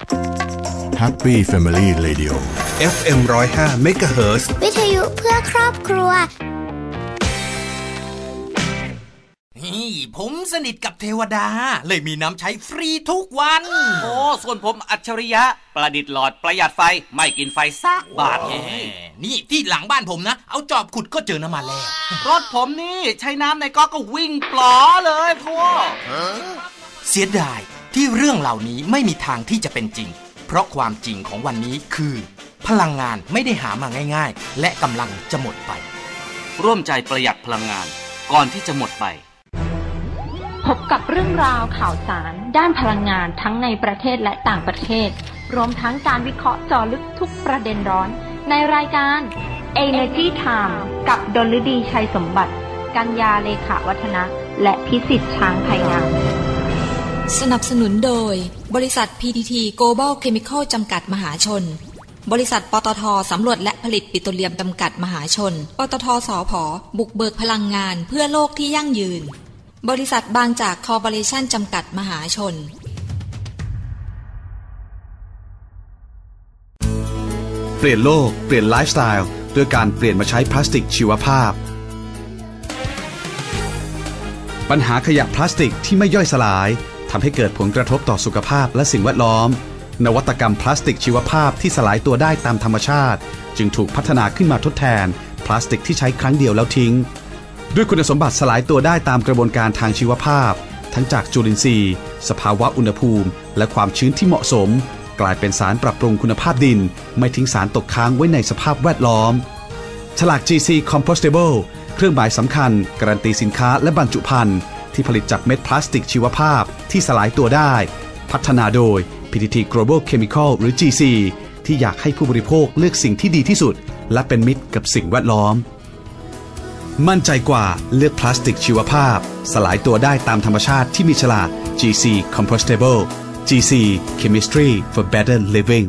Happy Family Radio FM 105 MHz วิทยุเพื่อครอบครัวนี่ผมสนิทกับเทวดา เลยมีน้ำใช้ฟรีทุกวัน โอ้ส่วนผมอัจฉริยะ ประดิษฐ์หลอดประหยัดไฟ ไม่กินไฟสักบาทแหเลมยนี่ที่หลังบ้านผมนะ เอาจอบขุดก็เจอน้ำมันแล้ว รถผมนี่ใช้น้ำในก๊อกก็วิ่งปลอเลยพ่อเสียดาย ที่เรื่องเหล่านี้ไม่มีทางที่จะเป็นจริง เพราะความจริงของวันนี้คือ พลังงานไม่ได้หามาง่าย ๆ และกำลังจะหมดไป ร่วมใจประหยัดพลังงานก่อนที่จะหมดไป พบกับเรื่องราวข่าวสาร ด้านพลังงานทั้งในประเทศและต่างประเทศ รวมทั้งการวิเคราะห์เจาะลึกทุกประเด็นร้อน ในรายการ Energy Time กับดลฤดีชัยสมบัติ กัญญาเลขาวัฒนะ และพิสิทธิ์ช้างไทยงาม สนับสนุนโดย บริษัท PTT Global Chemical จำกัดมหาชน บริษัทปตทสำรวจและผลิตปิโตรเลียมจำกัดมหาชน ปตทสอพอบุกเบิกพลังงานเพื่อโลกที่ยั่งยืน บริษัทบางจากคอร์ปอเรชั่นจำกัดมหาชน เปลี่ยนโลก เปลี่ยนไลฟ์สไตล์ด้วยการเปลี่ยนมาใช้พลาสติกชีวภาพ ปัญหาขยะพลาสติกที่ไม่ย่อยสลาย ทำให้เกิดผลกระทบต่อสุขภาพและสิ่งแวดล้อม นวัตกรรมพลาสติกชีวภาพที่สลายตัวได้ตามธรรมชาติ จึงถูกพัฒนาขึ้นมาทดแทน พลาสติกที่ใช้ครั้งเดียวแล้วทิ้ง ด้วยคุณสมบัติสลายตัวได้ตามกระบวนการทางชีวภาพ ทั้งจากจุลินทรีย์ สภาวะอุณหภูมิ และความชื้นที่เหมาะสม กลายเป็นสารปรับปรุงคุณภาพดิน ไม่ทิ้งสารตกค้างไว้ในสภาพแวดล้อมฉลาก GC Compostable เครื่องหมายสำคัญ การันตีสินค้าและบรรจุภัณฑ์ ที่ผลิตจากเม็ดพลาสติกชีวภาพที่สลายตัวได้ พัฒนาโดย PTT Global Chemical หรือ GC ที่อยากให้ผู้บริโภคเลือกสิ่งที่ดีที่สุด และเป็นมิตรกับสิ่งแวดล้อม มั่นใจกว่าเลือกพลาสติกชีวภาพ สลายตัวได้ตามธรรมชาติที่มีฉลาก GC Compostable GC Chemistry for Better Living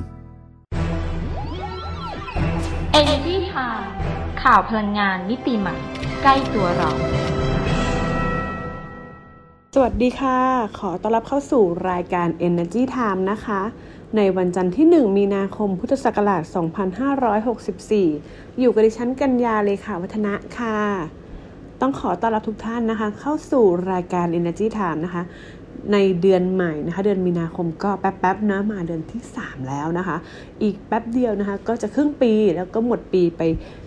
Energy Time ข่าวพลังงานมิติใหม่ ใกล้ตัวเรา สวัสดีค่ะ ขอต้อนรับเข้าสู่รายการ Energy Time นะคะ ในวันจันทร์ที่ 1 มีนาคม พุทธศักราช 2564 อยู่กับดิฉันกัญญาเลขาวัฒนะค่ะ ต้องขอต้อนรับทุกท่านนะคะ เข้าสู่รายการ Energy Time นะคะ ในเดือนใหม่นะคะ เดือนมีนาคมก็แป๊บๆนะมาเดือนที่ 3 แล้วนะคะ อีกแป๊บเดียวนะคะ ก็จะครึ่งปีแล้วก็หมดปีไป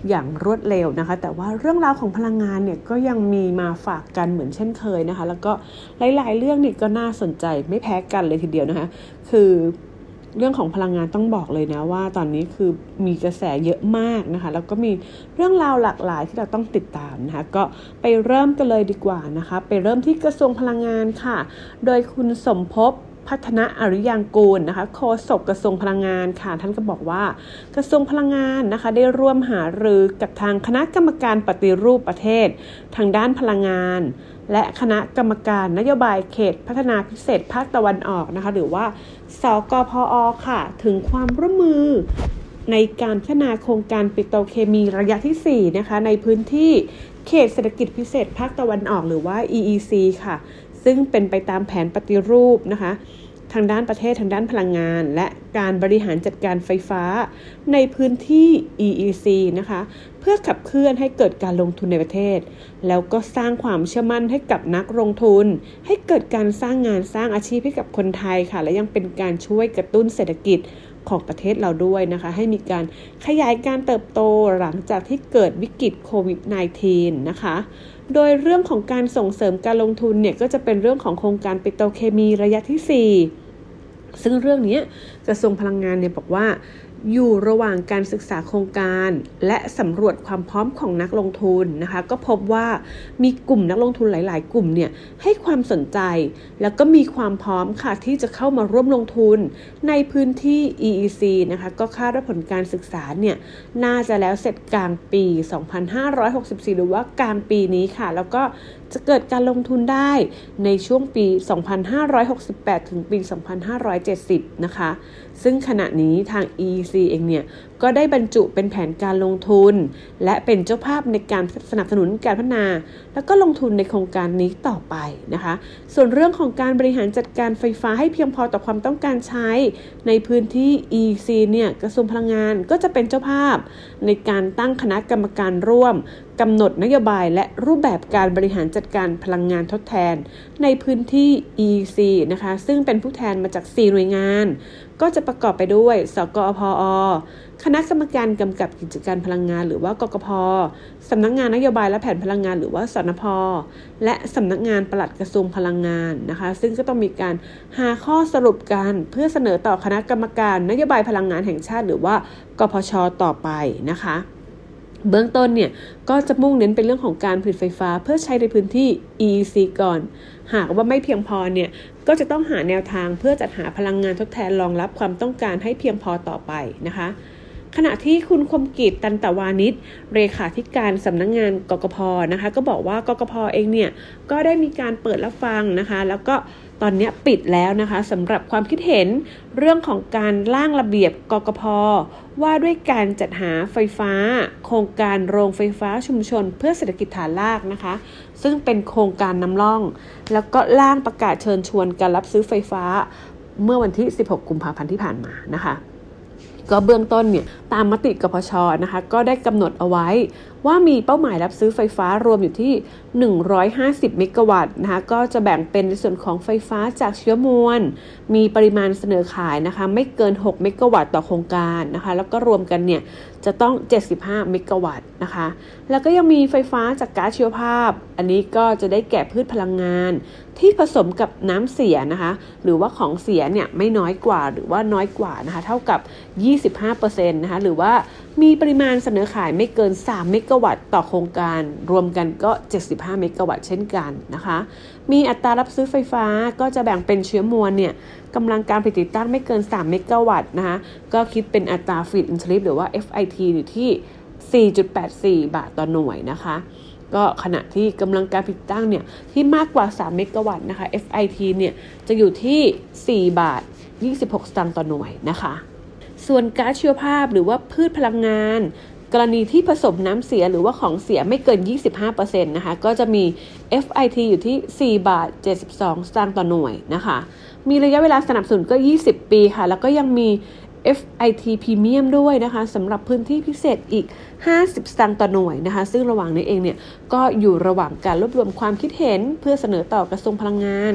อย่างรวดเร็วนะคะ แต่ว่าเรื่องราวของพลังงานเนี่ยก็ยังมีมาฝากกันเหมือนเช่นเคยนะคะ แล้วก็หลายๆ เรื่องนี่ก็น่าสนใจไม่แพ้กันเลยทีเดียวนะคะ คือ เรื่องของพลังงานต้องบอกเลยนะว่า ตอนนี้คือมีกระแสเยอะมากนะคะ แล้วก็มีเรื่องราวหลากหลายที่เราต้องติดตามนะคะ ก็ไปเริ่มกันเลยดีกว่านะคะ ไปเริ่มที่กระทรวงพลังงานค่ะ โดยคุณสมภพ พัฒนาอริยางกูลนะคะโฆษกกระทรวงพลังงานค่ะ ท่านก็บอกว่ากระทรวงพลังงานนะคะ ได้ร่วมหารือกับทางคณะกรรมการปฏิรูปประเทศ ทางด้านพลังงาน และคณะกรรมการนโยบายเขตพัฒนาพิเศษภาคตะวันออกนะคะ หรือว่าสกพอค่ะ ถึงความร่วมมือในการพัฒนาโครงการปิโตรเคมีระยะที่ 4 นะคะ ในพื้นที่เขตเศรษฐกิจพิเศษภาคตะวันออกหรือว่า EEC ค่ะ ซึ่งเป็นไปตามแผนปฏิรูปนะคะทางด้านประเทศทางด้านพลังงาน และการบริหารจัดการไฟฟ้าในพื้นที่ EEC นะคะ พื่อขับเคลื่อนให้เกิดการลงทุนในประเทศ แล้วก็สร้างความเชื่อมั่นให้กับนักลงทุน ให้เกิดการสร้างงานสร้างอาชีพให้กับคนไทยค่ะ และยังเป็นการช่วยกระตุ้นเศรษฐกิจของประเทศเราด้วยนะคะ ให้มีการขยายการเติบโตหลังจากที่เกิดวิกฤตโควิด -19 นะคะ โดยเรื่องของการส่งเสริมการลงทุนเนี่ยก็จะเป็นเรื่องของโครงการปิโตรเคมีระยะที่ 4 ซึ่งเรื่องนี้กระทรวงพลังงานเนี่ยบอกว่า อยู่ระหว่างการศึกษาโครงการ และสำรวจความพร้อมของนักลงทุนนะคะ ก็พบว่ามีกลุ่มนักลงทุนหลาย ๆ กลุ่มเนี่ยให้ความสนใจ แล้วก็มีความพร้อมค่ะที่จะเข้ามาร่วมลงทุนในพื้นที่ EEC นะคะก็คาดว่าผลการศึกษาเนี่ยน่าจะแล้วเสร็จกลางปี 2564 หรือว่ากลางปีนี้ค่ะ แล้วก็ จะเกิดการลงทุนได้ในช่วงปี 2568 ถึงปี 2570 นะคะ ซึ่งขณะนี้ทาง EC เองเนี่ย ก็ได้บรรจุเป็นแผนการลงทุน และเป็นเจ้าภาพในการสนับสนุนการพัฒนา แล้วก็ลงทุนในโครงการนี้ต่อไปนะคะ ส่วนเรื่องของการบริหารจัดการไฟฟ้าให้เพียงพอต่อความต้องการใช้ ในพื้นที่ EC เนี่ยกระทรวงพลังงานก็จะเป็นเจ้าภาพ ในการตั้งคณะกรรมการร่วมกำหนดนโยบายและรูปแบบการบริหารจัดการพลังงานทดแทน ในพื้นที่ EC นะคะ ซึ่งเป็นผู้แทนมาจาก 4 หน่วยงาน ก็จะประกอบไปด้วย สกอพอ คณะกรรมการกำกับกิจการพลังงานหรือว่ากกพสำนักงานนโยบายและแผนพลังงานหรือว่าสนพและสำนักงานปลัดกระทรวงพลังงานนะคะ ซึ่งก็ต้องมีการหาข้อสรุปกันเพื่อเสนอต่อคณะกรรมการนโยบายพลังงานแห่งชาติ หรือว่ากพชต่อไปนะคะเบื้องต้นเนี่ยก็จะมุ่งเน้นเป็นเรื่องของการผลิตไฟฟ้า เพื่อใช้ในพื้นที่ EEC ก่อน หากว่าไม่เพียงพอเนี่ยก็จะต้องหาแนวทางเพื่อจัดหาพลังงานทดแทนรองรับความต้องการให้เพียงพอต่อไปนะคะ ขณะที่คุณคมกิจตันตวานิชเรขาธิการสำนักงงานกกพนะคะก็บอกว่ากกพเองเนี่ยก็ได้มีการเปิดรับฟังนะคะ แล้วก็ตอนนี้ปิดแล้วนะคะสำหรับความคิดเห็นเรื่องของการร่างระเบียบกกพว่าด้วยการจัดหาไฟฟ้า โครงการโรงไฟฟ้าชุมชน เพื่อเศรษฐกิจฐานรากนะคะ ซึ่งเป็นโครงการนำร่อง แล้วก็ร่างประกาศเชิญชวนการรับซื้อไฟฟ้า เมื่อวันที่ 16 กุมภาพันธ์ที่ผ่านมานะคะ ก็เบื้องต้นเนี่ยตามมติกพชนะคะก็ได้กำหนดเอาไว้ ว่ามีเป้าหมายรับซื้อไฟฟ้ารวมอยู่ที่ 150 เมกะวัตต์นะคะก็จะแบ่งเป็นในส่วนของไฟฟ้าจากเชื้อมวล มีปริมาณเสนอขายนะคะไม่เกิน 6 เมกะวัตต์ต่อโครงการนะคะแล้วก็รวมกันเนี่ยจะต้อง 75 เมกะวัตต์นะคะ แล้วก็ยังมีไฟฟ้าจากก๊าซชีวภาพ อันนี้ก็จะได้แก่พืชพลังงาน ที่ผสมกับน้ำเสียนะคะ หรือว่าของเสียเนี่ยไม่น้อยกว่าหรือว่าน้อยกว่านะคะ เท่ากับ 25%นะคะ หรือว่ามีปริมาณเสนอขายไม่เกิน 3 เมกะวัตต์ต่อโครงการ รวมกันก็ 75 เมกะวัตต์เช่นกันนะคะ มีอัตรารับซื้อไฟฟ้าก็จะแบ่งเป็นเชื้อมวลเนี่ยกำลังการผลิตติดตั้งไม่เกิน 3 เมกะวัตต์นะคะก็คิดเป็นอัตราฟีดอินทริปหรือว่า FIT อยู่ที่ 4.84 บาทต่อหน่วยนะคะก็ขณะที่กำลังการผลิตตั้งเนี่ยที่มากกว่า 3 เมกะวัตต์นะคะ FIT เนี่ยจะอยู่ที่ 4 บาท 26 สตางค์ต่อหน่วยนะคะ ส่วนก๊าซชีวภาพหรือว่าพืชพลังงาน กรณีที่ผสมน้ำเสียหรือว่าของเสียไม่เกิน 25%นะคะ ก็จะมี FIT อยู่ที่ 4 บาท 72 สตางค์ต่อหน่วยนะคะ มีระยะเวลาสนับสนุนก็ 20 ปีค่ะ แล้วก็ยังมี FIT Premium ด้วยนะคะสำหรับพื้นที่พิเศษอีก 50 สตางค์ต่อหน่วยนะคะ ซึ่งระหว่างนี้เองเนี่ยก็อยู่ระหว่างการรวบรวมความคิดเห็นเพื่อเสนอต่อกระทรวงพลังงาน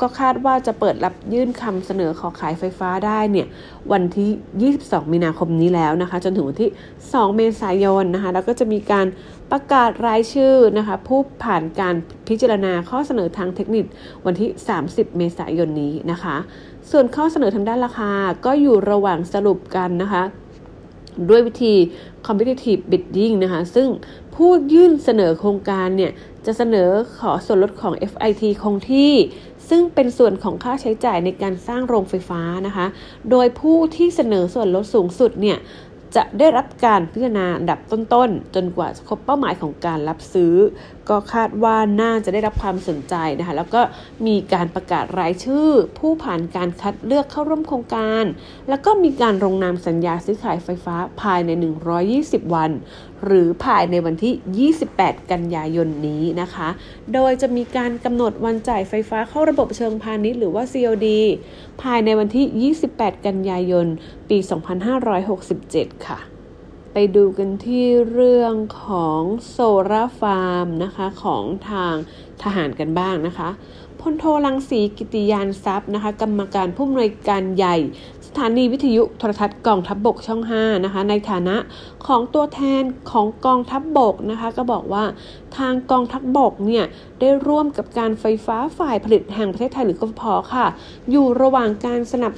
ก็คาดว่าจะเปิดรับยื่นคำเสนอขอขายไฟฟ้าได้เนี่ยวันที่ 22 มีนาคมนี้แล้วนะคะ จนถึงวันที่ 2 เมษายนนะคะ แล้วก็จะมีการประกาศรายชื่อนะคะผู้ผ่านการพิจารณาข้อเสนอทางเทคนิควันที่ 30 เมษายนนี้นะคะ ส่วนข้อเสนอทางด้านราคาก็อยู่ระหว่างสรุปกันนะคะ ด้วยวิธี competitive bidding นะคะ ซึ่งผู้ยื่นเสนอโครงการเนี่ยจะเสนอขอส่วนลดของ FIT คงที่ ซึ่งเป็นส่วนของค่าใช้จ่ายในการสร้างโรงไฟฟ้านะคะ โดยผู้ที่เสนอส่วนลดสูงสุดเนี่ยจะได้รับการพิจารณาดับต้นๆ จนกว่าจะครบเป้าหมายของการรับซื้อ ก็คาดว่าน่าจะได้รับความสนใจนะคะแล้วก็มีการประกาศรายชื่อ ผู้ผ่านการคัดเลือกเข้าร่วมโครงการ แล้วก็มีการลงนามสัญญาซื้อขายไฟฟ้าภายใน 120 วัน หรือภายในวันที่ 28 กันยายนนี้นะคะ โดยจะมีการกำหนดวันจ่ายไฟฟ้าเข้าระบบเชิงพาณิชย์หรือว่า COD ภายในวันที่ 28 กันยายน ปี 2567 ค่ะ ไปดูกันที่เรื่องของโซลาฟาร์มนะคะของทางทหารกันบ้างนะคะพลโทลังสีกิติยานทรัพย์นะคะกรรมการผู้อำนวยการใหญ่สถานีวิทยุโทรทัศน์กองทัพบบกช่อง 5 นะคะ ในฐานะของตัวแทนของกองทัพบบกนะคะ ก็บอกว่าทางกองทัพบบกเนี่ย ได้ร่วมกับการไฟฟ้าฝ่ายผลิตแห่งประเทศไทยหรือกฟผค่ะ อยู่ระหว่างการสนับ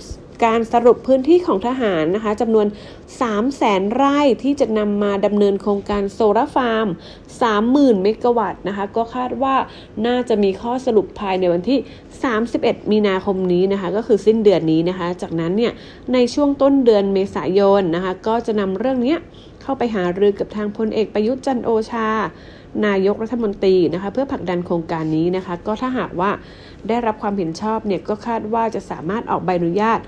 การสรุปพื้นที่ของทหารนะคะจำนวน 3 0 0แสนไร่ที่จะนำมาดำเนินโครงการโซลาร์ฟาร์ม 30,000 เมกะวัตต์นะคะ ก็คาดว่าน่าจะมีข้อสรุปภายในวันที่ 31 มีนาคมนี้นะคะ ก็คือสิ้นเดือนนี้นะคะ จากนั้นเนี่ยในช่วงต้นเดือนเมษายนนะคะ ก็จะนำเรื่องนี้เข้าไปหารือกับทางพลเอกประยุทธ์จันทร์โอชานายกรัฐมนตรีนะคะเพื่อผลักดันโครงการนี้นะคะ ก็ถ้าหากว่าได้รับความเห็นชอบเนี่ยก็คาดว่าจะสามารถออกใบอนุญาต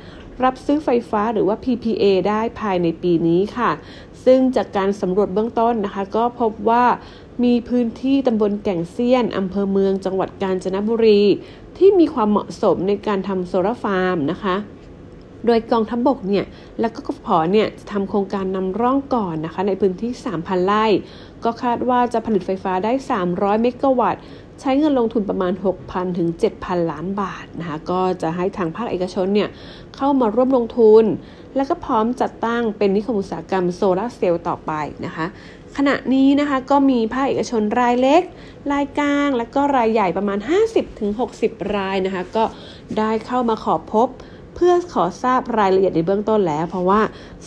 รับซื้อไฟฟ้าหรือว่า PPA ได้ภายในปีนี้ค่ะ ซึ่งจากการสำรวจเบื้องต้นนะคะ ก็พบว่ามีพื้นที่ตำบลแก่งเซียนอำเภอเมืองจังหวัดกาญจนบุรี ที่มีความเหมาะสมในการทำโซลาร์ฟาร์มนะคะโดยกองทัพบบกเนี่ยและก็กฟผเนี่ยจะทำโครงการนำร่องก่อนนะคะในพื้นที่ 3,000 ไร่ ก็คาดว่าจะผลิตไฟฟ้าได้ 300 เมกะวัตต์ ใช้เงินลงทุนประมาณ 6,000 ถึง 7,000 ล้านบาทนะคะก็จะให้ทางภาคเอกชนเนี่ยเข้ามาร่วมลงทุน และก็พร้อมจัดตั้งเป็นนิคมอุตสาหกรรมโซลาร์เซลล์ต่อไปนะคะขณะนี้นะคะก็มีภาคเอกชนรายเล็ก รายกลาง และก็รายใหญ่ประมาณ 50-60 รายนะคะก็ได้เข้ามาขอพบ เพื่อขอทราบรายละเอียดในเบื้องต้นแล้ว เพราะว่า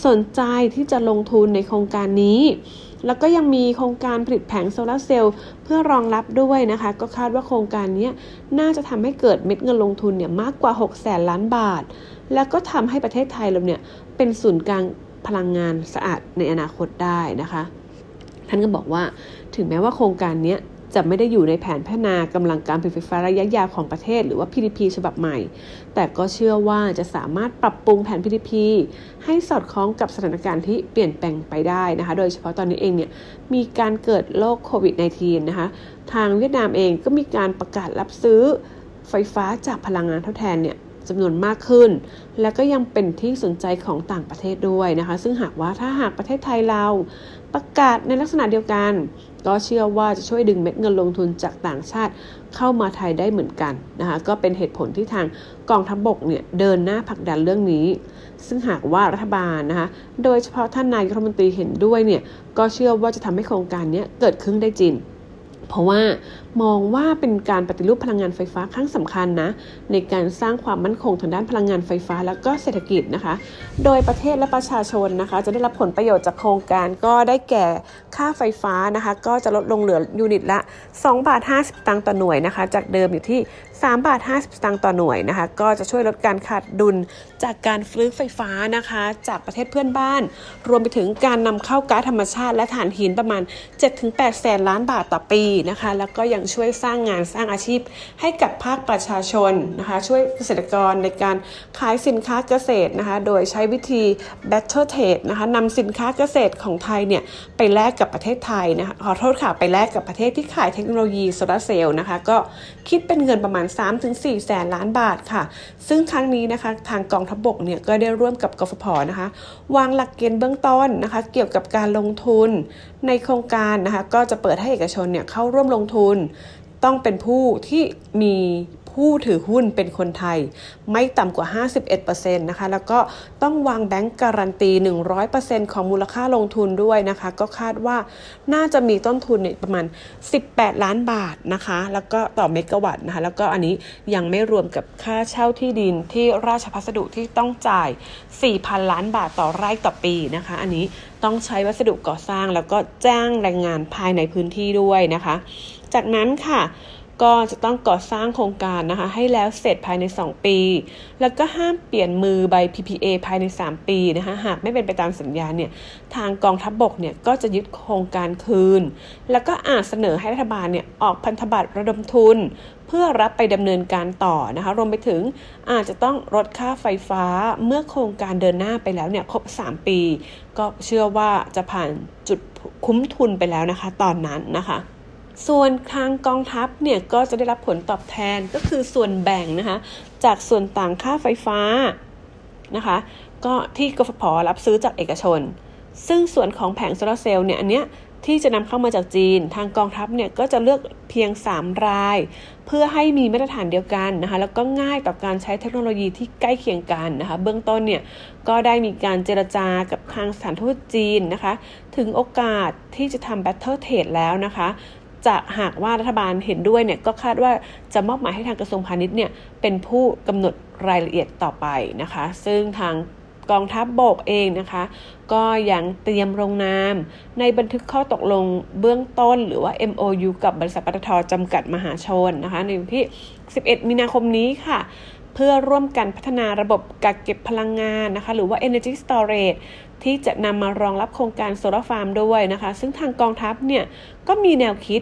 สนใจที่จะลงทุนในโครงการนี้ แล้วก็ยังมีโครงการผลิตแผงโซลาร์เซลล์เพื่อรองรับด้วยนะคะ ก็คาดว่าโครงการนี้น่าจะทำให้เกิดเม็ดเงินลงทุนเนี่ยมากกว่า6แสนล้านบาท แล้วก็ทำให้ประเทศไทยเราเนี่ยเป็นศูนย์กลางพลังงานสะอาดในอนาคตได้นะคะ ท่านก็บอกว่าถึงแม้ว่าโครงการนี้ จะไม่ได้อยู่ในแผนพัฒนากำลังการผลิตไฟฟ้าระยะยาวของประเทศ หรือว่า PDP ฉบับใหม่ แต่ก็เชื่อว่าจะสามารถปรับปรุงแผน PDP ให้สอดคล้องกับสถานการณ์ที่เปลี่ยนแปลงไปได้นะคะ โดยเฉพาะตอนนี้เองเนี่ยมีการเกิดโรคโควิด -19 นะคะ ทางเวียดนามเองก็มีการประกาศรับซื้อไฟฟ้าจากพลังงานทดแทนเนี่ยจำนวนมากขึ้น และก็ยังเป็นที่สนใจของต่างประเทศด้วยนะคะ ซึ่งหากว่าถ้าหากประเทศไทยเราประกาศในลักษณะเดียวกัน ก็เชื่อว่าจะช่วยดึงเม็ดเงินลงทุนจากต่างชาติเข้ามาไทยได้เหมือนกันนะคะก็เป็นเหตุผลที่ทางกองทัพบบกเนี่ยเดินหน้าผลักดันเรื่องนี้ ซึ่งหากว่ารัฐบาลนะคะโดยเฉพาะท่านนายกรัฐมนตรีเห็นด้วยเนี่ยก็เชื่อว่าจะทำให้โครงการนี้เกิดขึ้นได้จริง เพราะว่ามองว่าเป็นการปฏิรูปพลังงานไฟฟ้าครั้งสำคัญนะในการสร้างความมั่นคงทางด้านพลังงานไฟฟ้าแล้วก็เศรษฐกิจนะคะ โดยประเทศและประชาชนนะคะ จะได้รับผลประโยชน์จากโครงการก็ได้แก่ค่าไฟฟ้านะคะ ก็จะลดลงเหลือยูนิตละ2บาท50ตังค์ต่อหน่วยนะคะ จากเดิมอยู่ที่ 3 บาท 50 สตังค์ต่อหน่วยนะคะ ก็จะช่วยลดการขาดดุลจากการฟื้นไฟฟ้านะคะ จากประเทศเพื่อนบ้าน รวมไปถึงการนำเข้าก๊าซธรรมชาติและถ่านหินประมาณ 7-8 แสนล้านบาทต่อปีนะคะ แล้วก็ยังช่วยสร้างงานสร้างอาชีพให้กับภาคประชาชนนะคะ ช่วยเกษตรกรในการขายสินค้าเกษตรนะคะ โดยใช้วิธี battle trade นะคะนำสินค้าเกษตรของไทยเนี่ยไปแลกกับประเทศไทยนะคะขอโทษค่ะไปแลกกับประเทศที่ขายเทคโนโลยีโซลาร์เซลล์นะคะก็ คิดเป็นเงินประมาณ 3-4 แสนล้านบาทค่ะ ซึ่งครั้งนี้นะคะทางกองทัพบกเนี่ยก็ได้ร่วมกับกฟผนะคะ วางหลักเกณฑ์เบื้องต้นนะคะ เกี่ยวกับการลงทุนในโครงการนะคะ ก็จะเปิดให้เอกชนเนี่ยเข้าร่วมลงทุน ต้องเป็นผู้ที่มี ผู้ถือหุ้นเป็นคนไทย ไม่ต่ำกว่า 51%นะคะ แล้วก็ต้องวางแบงก์การันตี 100%ของมูลค่าลงทุนด้วยนะคะ ก็คาดว่าน่าจะมีต้นทุนเนี่ยประมาณ 18 ล้านบาทนะคะ แล้วก็ต่อเมกะวัตต์นะคะ แล้วก็อันนี้ยังไม่รวมกับค่าเช่าที่ดินที่ราชพัสดุที่ต้องจ่าย 4,000 ล้านบาทต่อไร่ต่อปีนะคะ อันนี้ต้องใช้วัสดุก่อสร้างแล้วก็จ้างแรงงานภายในพื้นที่ด้วยนะคะ จากนั้นค่ะ ก็จะต้องก่อสร้างโครงการนะคะให้แล้วเสร็จภายใน 2 ปี แล้วก็ห้ามเปลี่ยนมือใบ PPA ภายใน 3 ปีนะคะหากไม่เป็นไปตามสัญญาเนี่ยทางกองทัพบบกเนี่ยก็จะยึดโครงการคืน แล้วก็อาจเสนอให้รัฐบาลเนี่ยออกพันธบัตรระดมทุน เพื่อรับไปดำเนินการต่อนะคะรวมไปถึงอาจจะต้องลดค่าไฟฟ้าเมื่อโครงการเดินหน้าไปแล้วเนี่ยครบ 3 ปี ก็เชื่อว่าจะผ่านจุดคุ้มทุนไปแล้วนะคะ ตอนนั้นนะคะ ส่วนทางกองทัพเนี่ยก็จะได้รับผลตอบแทนก็คือส่วนแบ่งนะคะจากส่วนต่างค่าไฟฟ้านะคะก็ที่กฟผรับซื้อจากเอกชน ซึ่งส่วนของแผงโซลาร์เซลล์เนี่ยอันเนี้ยที่จะนำเข้ามาจากจีน ทางกองทัพเนี่ยก็จะเลือกเพียง 3 ราย เพื่อให้มีมาตรฐานเดียวกันนะคะแล้วก็ง่ายต่อการใช้เทคโนโลยีที่ใกล้เคียงกันนะคะเบื้องต้นเนี่ยก็ได้มีการเจรจากับทางสถานทูตจีนนะคะถึงโอกาสที่จะทำ Battle Trade แล้วนะคะ จะหากว่ารัฐบาลเห็นด้วยเนี่ยก็คาดว่าจะมอบหมายให้ทางกระทรวงพาณิชย์เนี่ยเป็นผู้กำหนดรายละเอียดต่อไปนะคะ ซึ่งทางกองทัพบบกเองนะคะ ก็ยังเตรียมลงนาม ในบันทึกข้อตกลงเบื้องต้น หรือว่า MOU กับบริษัทปตทจำกัดมหาชนนะคะในวันที่ 11 มีนาคมนี้ค่ะ เพื่อร่วมกันพัฒนาระบบกักเก็บพลังงานนะคะ หรือว่า Energy Storage ที่จะนำมารองรับโครงการโซลาร์ฟาร์มด้วยนะคะ ซึ่งทางกองทัพเนี่ยก็มีแนวคิด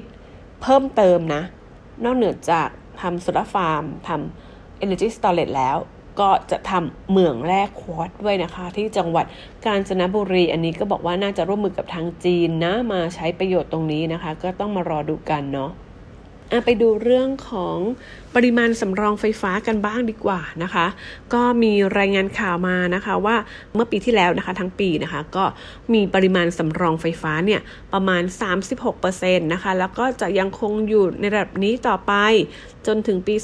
เพิ่มเติมนะ นอกเหนือจากทำโซลาร์ฟาร์มทำ Energy Storage แล้วก็จะทำเหมืองแร่ควอตด้วยนะคะ ที่จังหวัดกาญจนบุรี อันนี้ก็บอกว่าน่าจะร่วมมือกับทางจีนนะ มาใช้ประโยชน์ตรงนี้นะคะ ก็ต้องมารอดูกันเนาะ ไปดูเรื่องของปริมาณสำรองไฟฟ้ากันบ้างดีกว่านะคะ ก็มีรายงานข่าวมานะคะว่าเมื่อปีที่แล้วนะคะทั้งปีนะคะก็มีปริมาณสำรองไฟฟ้าเนี่ยประมาณ 36%นะคะแล้วก็จะยังคงอยู่ในระดับนี้ต่อไป จนถึงปี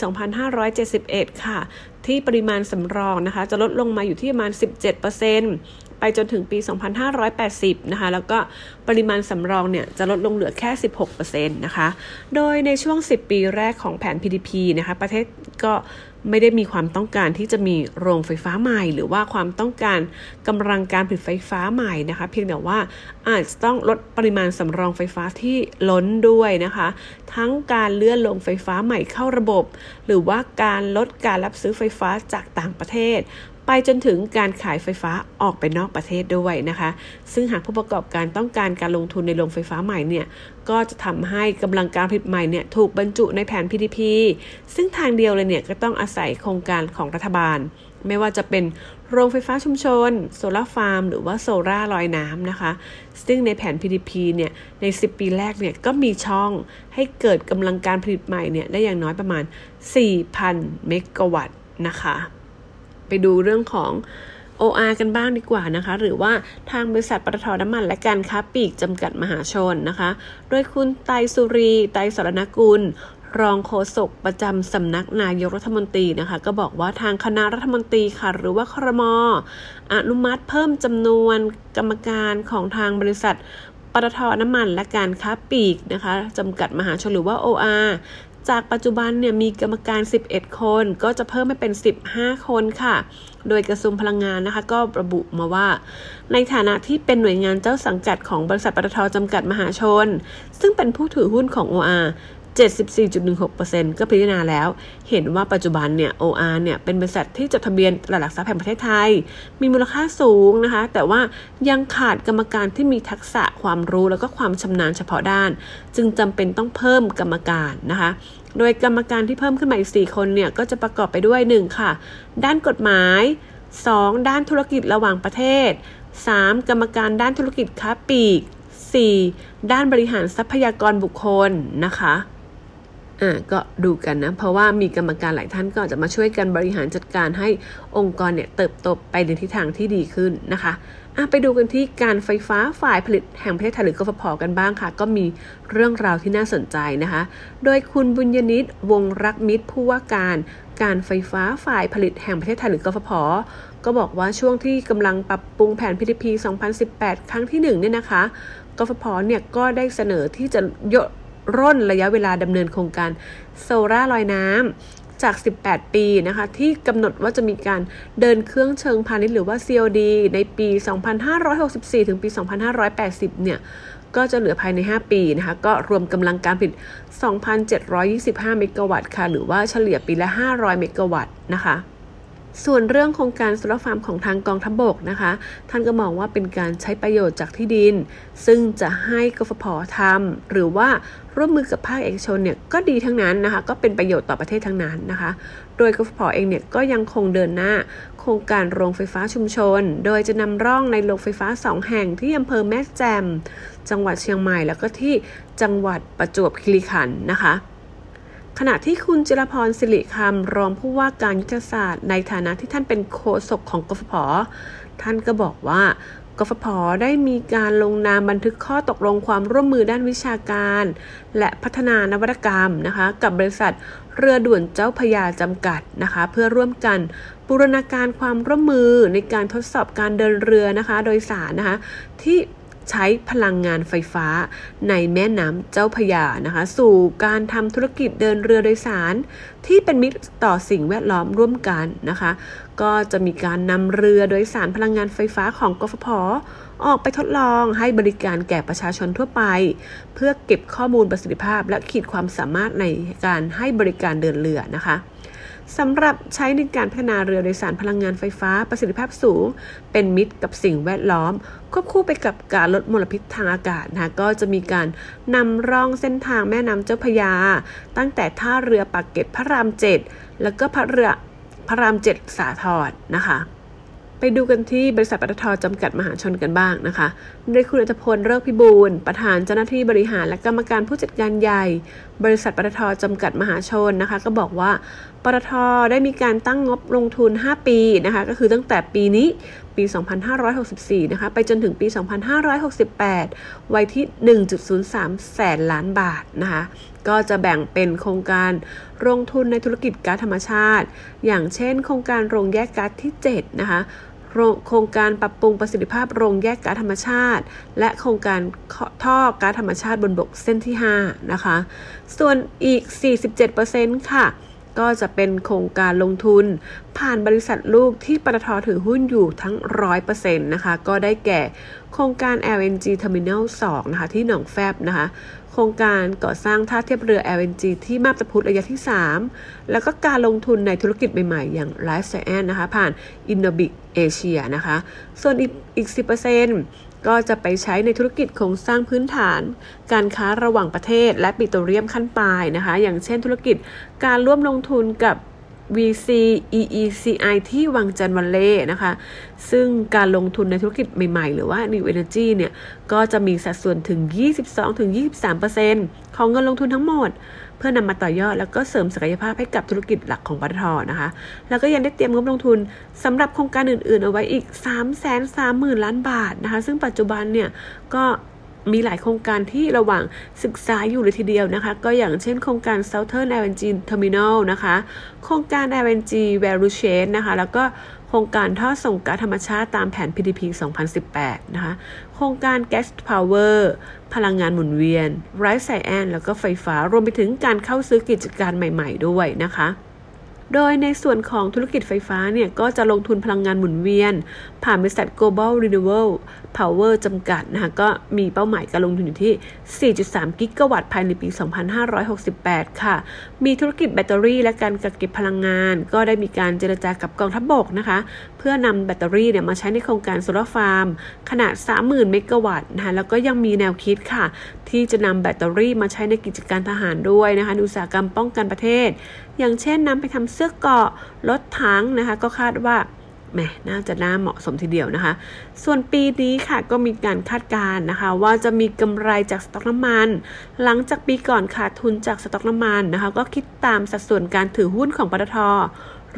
2571 ค่ะ ที่ปริมาณสำรองนะคะจะลดลงมาอยู่ที่ประมาณ 17% ไปจนถึงปี 2580 นะคะ แล้วก็ปริมาณสำรองเนี่ยจะลดลงเหลือแค่ 16%นะคะ โดยในช่วง 10 ปีแรกของแผน PDP นะคะ ประเทศก็ไม่ได้มีความต้องการที่จะมีโรงไฟฟ้าใหม่ หรือว่าความต้องการกำลังการผลิตไฟฟ้าใหม่นะคะ เพียงแต่ว่าอาจจะต้องลดปริมาณสำรองไฟฟ้าที่ล้นด้วยนะคะ ทั้งการเลื่อนลงไฟฟ้าใหม่เข้าระบบ หรือว่าการลดการรับซื้อไฟฟ้าจากต่างประเทศ ไปจนถึงการขายไฟฟ้าออกไปนอกประเทศด้วยนะคะ ซึ่งหากผู้ประกอบการต้องการการลงทุนในโรงไฟฟ้าใหม่เนี่ย ก็จะทำให้กำลังการผลิตใหม่เนี่ยถูกบรรจุในแผน PDP ซึ่งทางเดียวเลยเนี่ยก็ต้องอาศัยโครงการของรัฐบาล ไม่ว่าจะเป็นโรงไฟฟ้าชุมชน โซลาร์ฟาร์ม หรือว่าโซลาร์ลอยน้ำนะคะ ซึ่งในแผน PDP เนี่ยใน 10 ปีแรกเนี่ยก็มีช่องให้เกิดกำลังการผลิตใหม่เนี่ยได้อย่างน้อยประมาณ 4,000 เมกะวัตต์นะคะ ไปดูเรื่องของ OR กันบ้างดีกว่านะคะ หรือว่าทางบริษัทปตทน้ำมันและการค้าปลีกจำกัดมหาชนนะคะ โดยคุณไตสุรี ไตสรณกุลรองโฆษกประจำสำนักนายกรัฐมนตรีนะคะ ก็บอกว่าทางคณะรัฐมนตรีค่ะ หรือว่าครมอนุมัติเพิ่มจำนวนกรรมการของทางบริษัทปตทน้ำมันและการค้าปลีกนะคะจำกัดมหาชนหรือว่า OR จากปัจจุบันเนี่ยมีกรรมการ 11 คน ก็จะเพิ่มให้เป็น 15 คนค่ะ โดยกระทรวงพลังงานนะคะ ก็ระบุมาว่า ในฐานะที่เป็นหน่วยงานเจ้าสังกัดของบริษัทปตทจำกัดมหาชน ซึ่งเป็นผู้ถือหุ้นของ OR 74.16%ก็พิจารณาแล้ว เห็นว่าปัจจุบันเนี่ย OR เนี่ย เป็นบริษัทที่จดทะเบียนตลาดหลักทรัพย์แห่งประเทศไทย มีมูลค่าสูงนะคะ แต่ว่ายังขาดกรรมการที่มีทักษะความรู้แล้วก็ความชำนาญเฉพาะด้าน จึงจำเป็นต้องเพิ่มกรรมการนะคะ โดยกรรมการที่เพิ่มขึ้นมาอีก 4 คนเนี่ย ก็จะประกอบไปด้วย 1 ค่ะ ด้านกฎหมาย 2 ด้านธุรกิจระหว่างประเทศ 3. กรรมการด้านธุรกิจค้าปลีก 4. ด้านบริหารทรัพยากรบุคคลนะคะ อ่าก็ดูกันนะ เพราะว่ามีกรรมการหลายท่านก็จะมาช่วยกันบริหารจัดการให้องค์กรเนี่ยเติบโตไปในทิศทางที่ดีขึ้นนะคะอะไปดูกันที่การไฟฟ้าฝ่ายผลิตแห่งประเทศไทยหรือกฟผกันบ้างค่ะ ก็มีเรื่องราวที่น่าสนใจนะคะ โดยคุณบุญยนิตวงรักมิตรผู้ว่าการการไฟฟ้าฝ่ายผลิตแห่งประเทศไทยหรือกฟผก็บอกว่าช่วงที่กำลังปรับปรุงแผน PTP 2018 ครั้งที่1เนี่ยนะคะกฟผเนี่ยก็ได้เสนอที่จะยก ร่นระยะเวลาดำเนินโครงการโซล่าลอยน้ำจาก 18 ปีนะคะที่กำหนดว่าจะมีการเดินเครื่องเชิงพาณิชย์หรือว่า COD ในปี 2564 ถึงปี 2580 เนี่ยก็จะเหลือภายใน 5 ปีนะคะ ก็รวมกำลังการผลิต 2,725 เมกะวัตต์ค่ะ หรือว่าเฉลี่ยปีละ 500 เมกะวัตต์นะคะ ส่วนเรื่องโครงการโซลาร์ฟาร์มของทางกองทัพบบกนะคะ ท่านก็มองว่าเป็นการใช้ประโยชน์จากที่ดิน ซึ่งจะให้กฟผทำหรือว่า ร่วมมือกับภาคเอกชนเนี่ยก็ดีทั้งนั้นนะคะ ก็เป็นประโยชน์ต่อประเทศทั้งนั้นนะคะ โดยกฟผเองเนี่ยก็ยังคงเดินหน้า โครงการโรงไฟฟ้าชุมชน โดยจะนำร่องในโรงไฟฟ้า 2 แห่งที่อำเภอแม่แจ่มจังหวัดเชียงใหม่ แล้วก็ที่จังหวัดประจวบคีรีขันธ์นะคะขณะที่คุณจิรพรสิริคำรองผู้ว่าการยุทธศาสตร์ ในฐานะที่ท่านเป็นโฆษกของกฟผ ท่านก็บอกว่า กฟผได้มีการลงนามบันทึกข้อตกลงความร่วมมือด้านวิชาการ และพัฒนานวัตกรรมนะคะกับบริษัทเรือด่วนเจ้าพยาจำกัดนะคะเพื่อร่วมกันบูรณาการความร่วมมือในการทดสอบการเดินเรือนะคะ โดยสารนะคะที่ ใช้พลังงานไฟฟ้าในแม่น้ำเจ้าพยานะคะ สู่การทำธุรกิจเดินเรือโดยสาร ที่เป็นมิตรต่อสิ่งแวดล้อมร่วมกันนะคะ ก็จะมีการนำเรือโดยสารพลังงานไฟฟ้าของกฟผออกไปทดลองให้บริการแก่ประชาชนทั่วไป เพื่อเก็บข้อมูลประสิทธิภาพและขีดความสามารถในการให้บริการเดินเรือนะคะ สำหรับใช้ในการพัฒนาเรือโดยสารพลังงานไฟฟ้าประสิทธิภาพสูง เป็นมิตรกับสิ่งแวดล้อม ควบคู่ไปกับการลดมลพิษทางอากาศนะก็จะมีการนำร่องเส้นทางแม่น้ำเจ้าพยา ตั้งแต่ท่าเรือปากเกร็ดพระรามเจ็ดแล้วก็พระเรือพระรามเจ็ดสาทรนะคะ ไปดูกันที่บริษัทปตทจำกัดมหาชนกันบ้างนะคะ โดยคุณอัตพลเลิกพิบูลประธานเจ้าหน้าที่บริหารและกรรมการผู้จัดการใหญ่ บริษัทปตทจำกัดมหาชนนะคะ ก็บอกว่าปตทได้มีการตั้งงบลงทุน 5 ปีนะคะ ก็คือตั้งแต่ปีนี้ปี 2564 นะคะ ไปจนถึงปี 2568 ไว้ที่ 1.03 แสนล้านบาทนะคะ ก็จะแบ่งเป็นโครงการลงทุนในธุรกิจก๊าซธรรมชาติ อย่างเช่น โครงการโรงแยกก๊าซที่ 7 นะคะ โครงการปรับปรุงประสิทธิภาพโรงแยกก๊าซธรรมชาติ และโครงการท่อก๊าซธรรมชาติบนบกเส้นที่ 5 นะคะ ส่วนอีก 47%ค่ะก็จะเป็นโครงการลงทุน ผ่านบริษัทลูกที่ปตทถือหุ้นอยู่ทั้ง 100%นะคะ ก็ได้แก่โครงการ LNG Terminal 2 นะคะ ที่หนองแฟบนะคะ โครงการก่อสร้างท่าเทียบเรือ LNG ที่มาบตาพุธระยะที่ 3 แล้วก็การลงทุนในธุรกิจใหม่ๆ อย่าง Life Science นะคะ ผ่าน Innobic Asia นะคะ ส่วนอีกอีก10%ก็จะไปใช้ในธุรกิจโครงสร้างพื้นฐาน การค้าระหว่างประเทศและปิโตรเลียมขั้นปลายนะคะ อย่างเช่นธุรกิจการร่วมลงทุนกับ VC EECI ที่วังจันทร์วันเล่นะคะ ซึ่งการลงทุนในธุรกิจใหม่ๆ หรือว่า New Energy เนี่ย ก็จะมีสัดส่วนถึง 22-23%ของเงินลงทุนทั้งหมด เพื่อนำมาต่อยอดแล้วก็เสริมศักยภาพให้กับธุรกิจหลักของปตทนะคะ แล้วก็ยังได้เตรียมงบลงทุนสำหรับโครงการอื่นๆ เอาไว้อีก 3 3 0 0 0 0ล้านบาทนะคะ ซึ่งปัจจุบันเนี่ยก็ มีหลายโครงการที่ระหว่างศึกษาอยู่เลยทีเดียวนะคะ ก็อย่างเช่นโครงการ Southern LNG Terminal นะคะ โครงการ LNG Value Chain นะคะ แล้วก็โครงการท่อส่งก๊าซธรรมชาติตามแผน PDP 2018 นะคะ โครงการ Gas Power พลังงานหมุนเวียน Right Science แล้วก็ไฟฟ้ารวมไปถึงการเข้าซื้อกิจการใหม่ ๆ ด้วยนะคะ โดยในส่วนของธุรกิจไฟฟ้าเนี่ยก็จะลงทุนพลังงานหมุนเวียน ผ่านบริษัท Global Renewable Power จำกัดนะคะก็มีเป้าหมายการลงทุนอยู่ที่ 4.3 กิกะวัตต์ภายในปี 2568 ค่ะ มีธุรกิจแบตเตอรี่และการกักเก็บพลังงาน ก็ได้มีการเจรจากับกองทัพบบกนะคะ เพื่อนำแบตเตอรี่เนี่ยมาใช้ในโครงการโซลาร์ฟาร์ม ขนาด 30,000 เมกะวัตต์นะคะแล้วก็ยังมีแนวคิดค่ะ ที่จะนำแบตเตอรี่มาใช้ในกิจการทหารด้วยนะคะอุตสาหกรรมป้องกันประเทศอย่างเช่นนำไปทำเสื้อเกาะรถถังนะคะ ก็คาดว่าแหมน่าจะน่าเหมาะสมทีเดียวนะคะ ส่วนปีนี้ค่ะก็มีการคาดการณ์นะคะ ว่าจะมีกำไรจากสต็อกน้ำมัน หลังจากปีก่อนขาดทุนจากสต็อกน้ำมันนะคะ ก็คิดตามสัดส่วนการถือหุ้นของปตท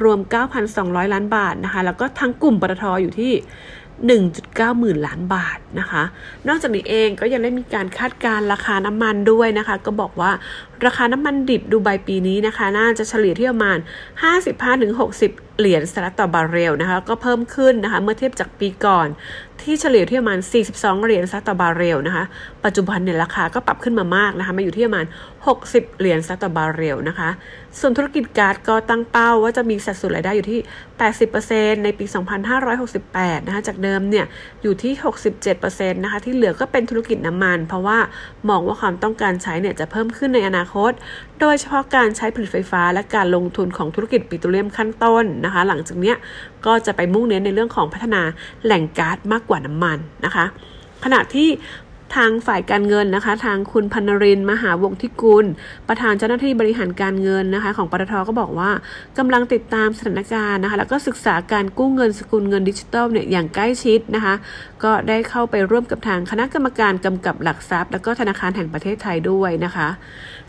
รวม 9,200 ล้านบาทนะคะ แล้วก็ทั้งกลุ่มปตทอยู่ที่ 1.9 หมื่นล้านบาทนะคะ นอกจากนี้เองก็ยังได้มีการคาดการราคาน้ำมันด้วยนะคะ ก็บอกว่าราคาน้ำมันดิบดูไบปีนี้นะคะ น่าจะเฉลี่ยที่ประมาณ 55-60 เหรียญสหรัฐต่อบาร์เรลนะคะ ก็เพิ่มขึ้นนะคะ เมื่อเทียบจากปีก่อน ที่เฉลี่ยที่ประมาณ 42 เหรียญสหรัฐต่อบาร์เรลนะคะ ปัจจุบันเนี่ยราคาก็ปรับขึ้นมามากนะคะมาอยู่ที่ประมาณ 60 เหรียญสหรัฐต่อบาร์เรลนะคะ ส่วนธุรกิจก๊าซก็ตั้งเป้าว่าจะมีสัดส่วนรายได้อยู่ที่ 80%ในปี 2568 นะคะ จากเดิมเนี่ยอยู่ที่ 67%นะคะ ที่เหลือก็เป็นธุรกิจน้ำมัน เพราะว่ามองว่าความต้องการใช้เนี่ยจะเพิ่มขึ้นในอนาคต โดยเฉพาะการใช้ผลิตไฟฟ้า และการลงทุนของธุรกิจปิโตรเลียมขั้นต้นนะคะ หลังจากนี้ก็จะไปมุ่งเน้นในเรื่องของพัฒนาแหล่งก๊าซมากกว่าน้ำมันนะคะขณะที่ ทางฝ่ายการเงินนะคะ ทางคุณพันรินมหาวงทิกุล ประธานเจ้าหน้าที่บริหารการเงินนะคะ ของปตทก็บอกว่ากำลังติดตามสถานการณ์นะคะ แล้วก็ศึกษาการกู้เงินสกุลเงินดิจิทัลเนี่ยอย่างใกล้ชิดนะคะ ก็ได้เข้าไปร่วมกับทางคณะกรรมการกำกับหลักทรัพย์ แล้วก็ธนาคารแห่งประเทศไทยด้วยนะคะ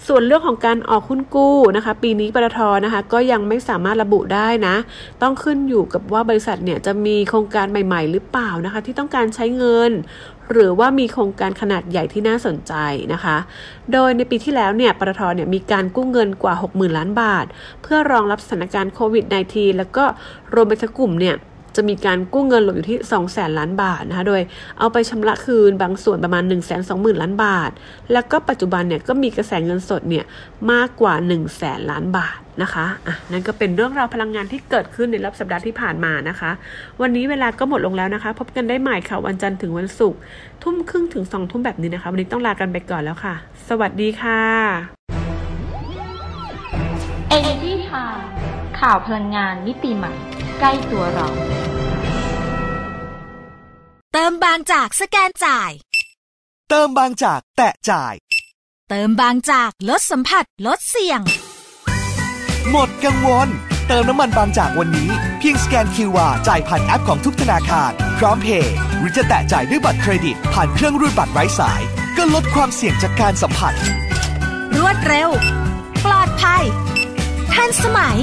ส่วนเรื่องของการออกหุ้นกู้นะคะ ปีนี้ปตทนะคะ ก็ยังไม่สามารถระบุได้นะ ต้องขึ้นอยู่กับว่าบริษัทเนี่ยจะมีโครงการใหม่ ๆ หรือเปล่านะคะ ที่ต้องการใช้เงิน หรือว่ามีโครงการขนาดใหญ่ที่น่าสนใจนะคะ โดยในปีที่แล้วเนี่ยปตทเนี่ยมีการกู้เงินกว่า 60,000 ล้านบาท เพื่อรองรับสถานการณ์โควิด -19 แล้วก็รวมไปถึงกลุ่มเนี่ย จะมีการกู้เงินหลบอยู่ที่ 2 0 0แสนล้านบาทนะคะ โดยเอาไปชำระคืนบางส่วนประมาณ 1 2 0 0 0 0 ล้านบาท แล้วก็ปัจจุบันเนี่ยก็มีกระแสเงินสดเนี่ยมากกว่า 1 0 0 0 0แสนล้านบาทนะคะอะนั่นก็เป็นเรื่องราวพลังงานที่เกิดขึ้นในรอบสัปดาห์ที่ผ่านมานะคะ วันนี้เวลาก็หมดลงแล้วนะคะ พบกันได้ใหม่ค่ะวันจันทร์ถึงวันศุกร์ทุ่มครึ่งถึงสองทุ่มแบบนี้นะคะ วันนี้ต้องลากันไปก่อนแล้วค่ะ สวัสดีค่ะ Energy Time ข่าวพลังงานมิติใหม่ ใกล้ตัวเรา เติมบางจากสแกนจ่าย เติมบางจากแตะจ่าย เติมบางจากลดสัมผัสลดเสี่ยง หมดกังวล เติมน้ำมันบางจากวันนี้ เพียงสแกน QR จ่ายผ่านแอปของทุกธนาคาร พร้อมเพย์หรือจะแตะจ่ายด้วยบัตรเครดิต ผ่านเครื่องรูดบัตรไร้สาย ก็ลดความเสี่ยงจากการสัมผัส รวดเร็ว ปลอดภัย ทันสมัย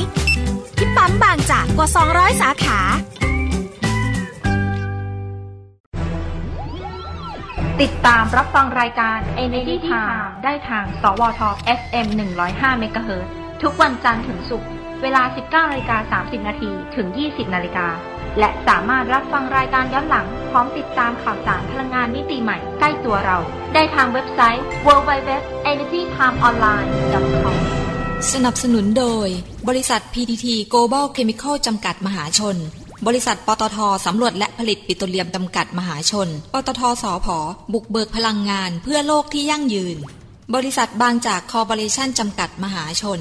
ที่ปั๊มบางจากกว่า 200 สาขา ติดตามรับฟังรายการ Energy Time ได้ทาง สวท FM 105เมกะเฮิรตซ์ทุกวันจันทร์ถึงศุกร์เวลา 19นาฬิกา30 นาทีถึง 20 นาฬิกา และสามารถรับฟังรายการย้อนหลัง พร้อมติดตามข่าวสารพลังงานมิติใหม่ใกล้ตัวเรา ได้ทางเว็บไซต์ www.energytimeonline.com สนับสนุนโดย บริษัท PTT Global Chemical จำกัดมหาชน บริษัทปตทสำรวจและผลิตปิโตรเลียมจำกัดมหาชน ปตทสอพอบุกเบิกพลังงานเพื่อโลกที่ยั่งยืน บริษัทบางจากคอร์ปอเรชั่นจำกัดมหาชน